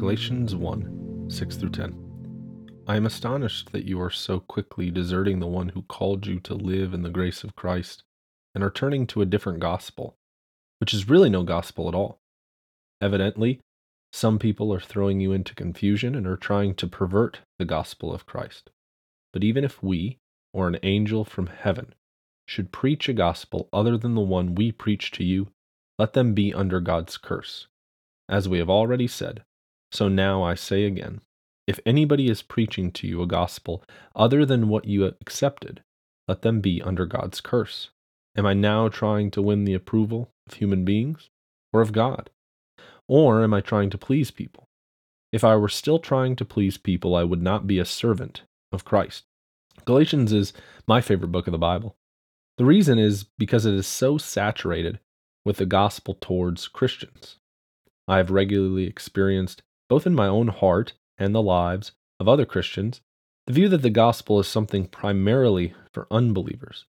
Galatians 1 6 through 10. I am astonished that you are so quickly deserting the one who called you to live in the grace of Christ and are turning to a different gospel, which is really no gospel at all. Evidently, some people are throwing you into confusion and are trying to pervert the gospel of Christ. But even if we, or an angel from heaven, should preach a gospel other than the one we preach to you, let them be under God's curse. As we have already said, so now I say again if anybody is preaching to you a gospel other than what you accepted, let them be under God's curse. Am I now trying to win the approval of human beings or of God? Or am I trying to please people? If I were still trying to please people, I would not be a servant of Christ. Galatians is my favorite book of the Bible. The reason is because it is so saturated with the gospel towards Christians. I have regularly experienced, both in my own heart and the lives of other Christians, the view that the gospel is something primarily for unbelievers.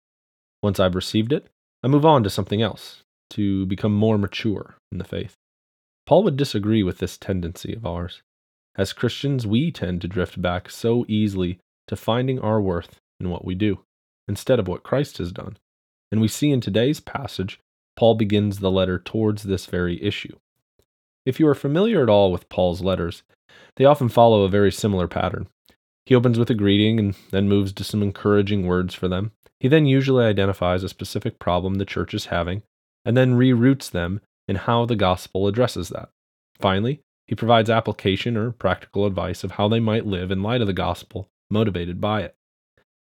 Once I've received it, I move on to something else, to become more mature in the faith. Paul would disagree with this tendency of ours. As Christians, we tend to drift back so easily to finding our worth in what we do, instead of what Christ has done. And we see in today's passage, Paul begins the letter towards this very issue. If you are familiar at all with Paul's letters, they often follow a very similar pattern. He opens with a greeting and then moves to some encouraging words for them. He then usually identifies a specific problem the church is having and then reroutes them in how the gospel addresses that. Finally, he provides application or practical advice of how they might live in light of the gospel, motivated by it.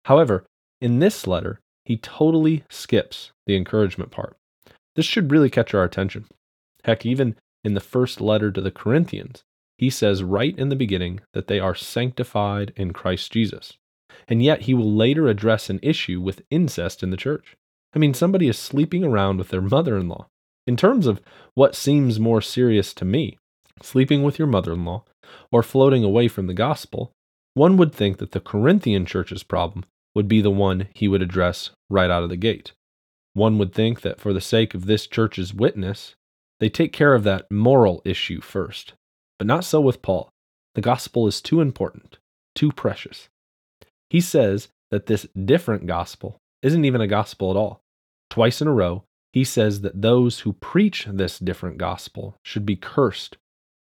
However, in this letter, he totally skips the encouragement part. This should really catch our attention. Heck, even in the first letter to the Corinthians, he says right in the beginning that they are sanctified in Christ Jesus. And yet he will later address an issue with incest in the church. I mean, somebody is sleeping around with their mother in law. In terms of what seems more serious to me, sleeping with your mother in law or floating away from the gospel, one would think that the Corinthian church's problem would be the one he would address right out of the gate. One would think that for the sake of this church's witness, they take care of that moral issue first. But not so with Paul. The gospel is too important, too precious. He says that this different gospel isn't even a gospel at all. Twice in a row, he says that those who preach this different gospel should be cursed,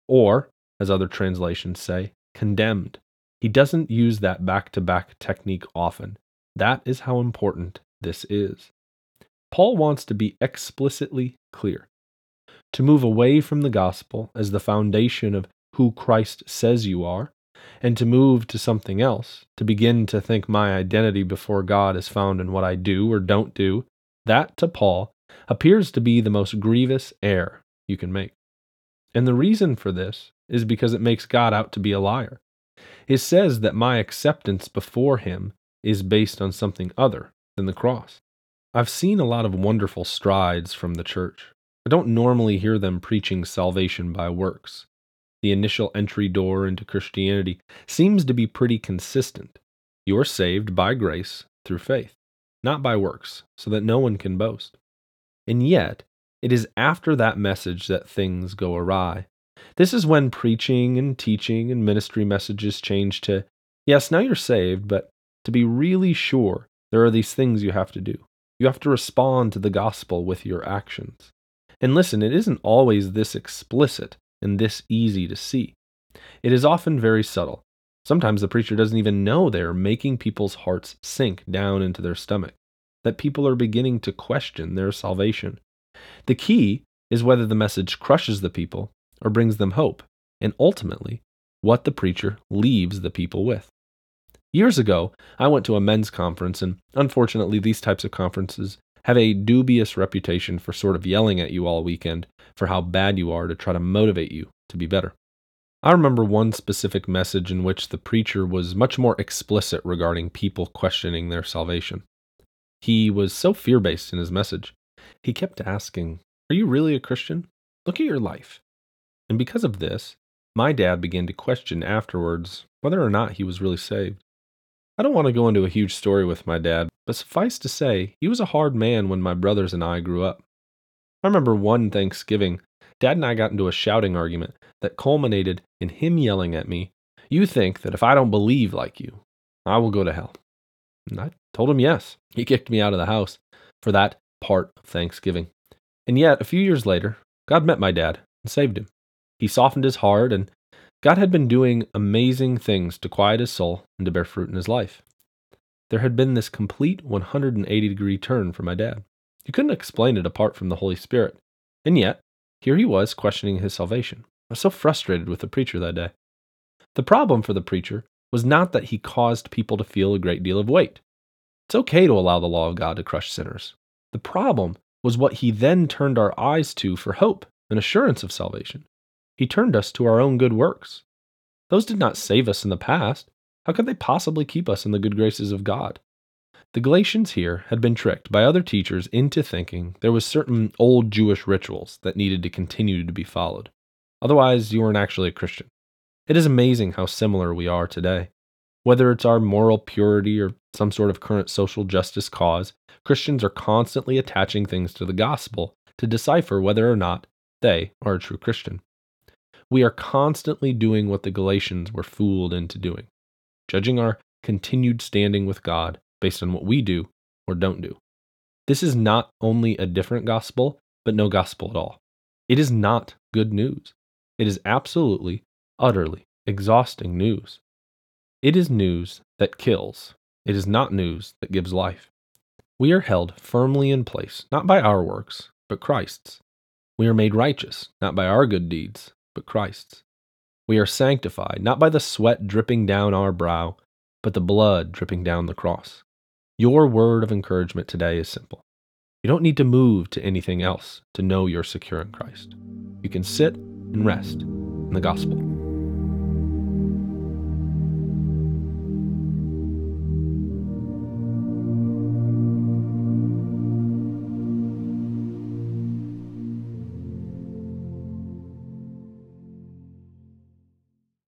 or, as other translations say, condemned. He doesn't use that back to back technique often. That is how important this is. Paul wants to be explicitly clear to move away from the gospel as the foundation of who Christ says you are, and to move to something else, to begin to think my identity before God is found in what I do or don't do, that to Paul appears to be the most grievous error you can make. And the reason for this is because it makes God out to be a liar. It says that my acceptance before Him is based on something other than the cross. I've seen a lot of wonderful strides from the church, I don't normally hear them preaching salvation by works. The initial entry door into Christianity seems to be pretty consistent. You are saved by grace through faith, not by works, so that no one can boast. And yet, it is after that message that things go awry. This is when preaching and teaching and ministry messages change to, yes, now you're saved, but to be really sure, there are these things you have to do. You have to respond to the gospel with your actions. And listen, it isn't always this explicit and this easy to see. It is often very subtle. Sometimes the preacher doesn't even know they're making people's hearts sink down into their stomach, that people are beginning to question their salvation. The key is whether the message crushes the people or brings them hope, and ultimately, what the preacher leaves the people with. Years ago, I went to a men's conference, and unfortunately, these types of conferences have a dubious reputation for sort of yelling at you all weekend for how bad you are to try to motivate you to be better. I remember one specific message in which the preacher was much more explicit regarding people questioning their salvation. He was so fear based in his message. He kept asking, Are you really a Christian? Look at your life. And because of this, my dad began to question afterwards whether or not he was really saved. I don't want to go into a huge story with my dad, but suffice to say, he was a hard man when my brothers and I grew up. I remember one Thanksgiving, Dad and I got into a shouting argument that culminated in him yelling at me, You think that if I don't believe like you, I will go to hell. And I told him yes. He kicked me out of the house for that part of Thanksgiving. And yet, a few years later, God met my dad and saved him. He softened his heart, and God had been doing amazing things to quiet his soul and to bear fruit in his life. There had been this complete 180 degree turn for my dad. You couldn't explain it apart from the Holy Spirit. And yet, here he was questioning his salvation. I was so frustrated with the preacher that day. The problem for the preacher was not that he caused people to feel a great deal of weight. It's okay to allow the law of God to crush sinners. The problem was what he then turned our eyes to for hope and assurance of salvation. He turned us to our own good works. Those did not save us in the past. How could they possibly keep us in the good graces of God? The Galatians here had been tricked by other teachers into thinking there was certain old Jewish rituals that needed to continue to be followed. Otherwise, you weren't actually a Christian. It is amazing how similar we are today. Whether it's our moral purity or some sort of current social justice cause, Christians are constantly attaching things to the gospel to decipher whether or not they are a true Christian. We are constantly doing what the Galatians were fooled into doing, judging our continued standing with God based on what we do or don't do. This is not only a different gospel, but no gospel at all. It is not good news. It is absolutely, utterly exhausting news. It is news that kills. It is not news that gives life. We are held firmly in place, not by our works, but Christ's. We are made righteous, not by our good deeds, but Christ's. We are sanctified, not by the sweat dripping down our brow, but the blood dripping down the cross. Your word of encouragement today is simple. You don't need to move to anything else to know you're secure in Christ. You can sit and rest in the gospel.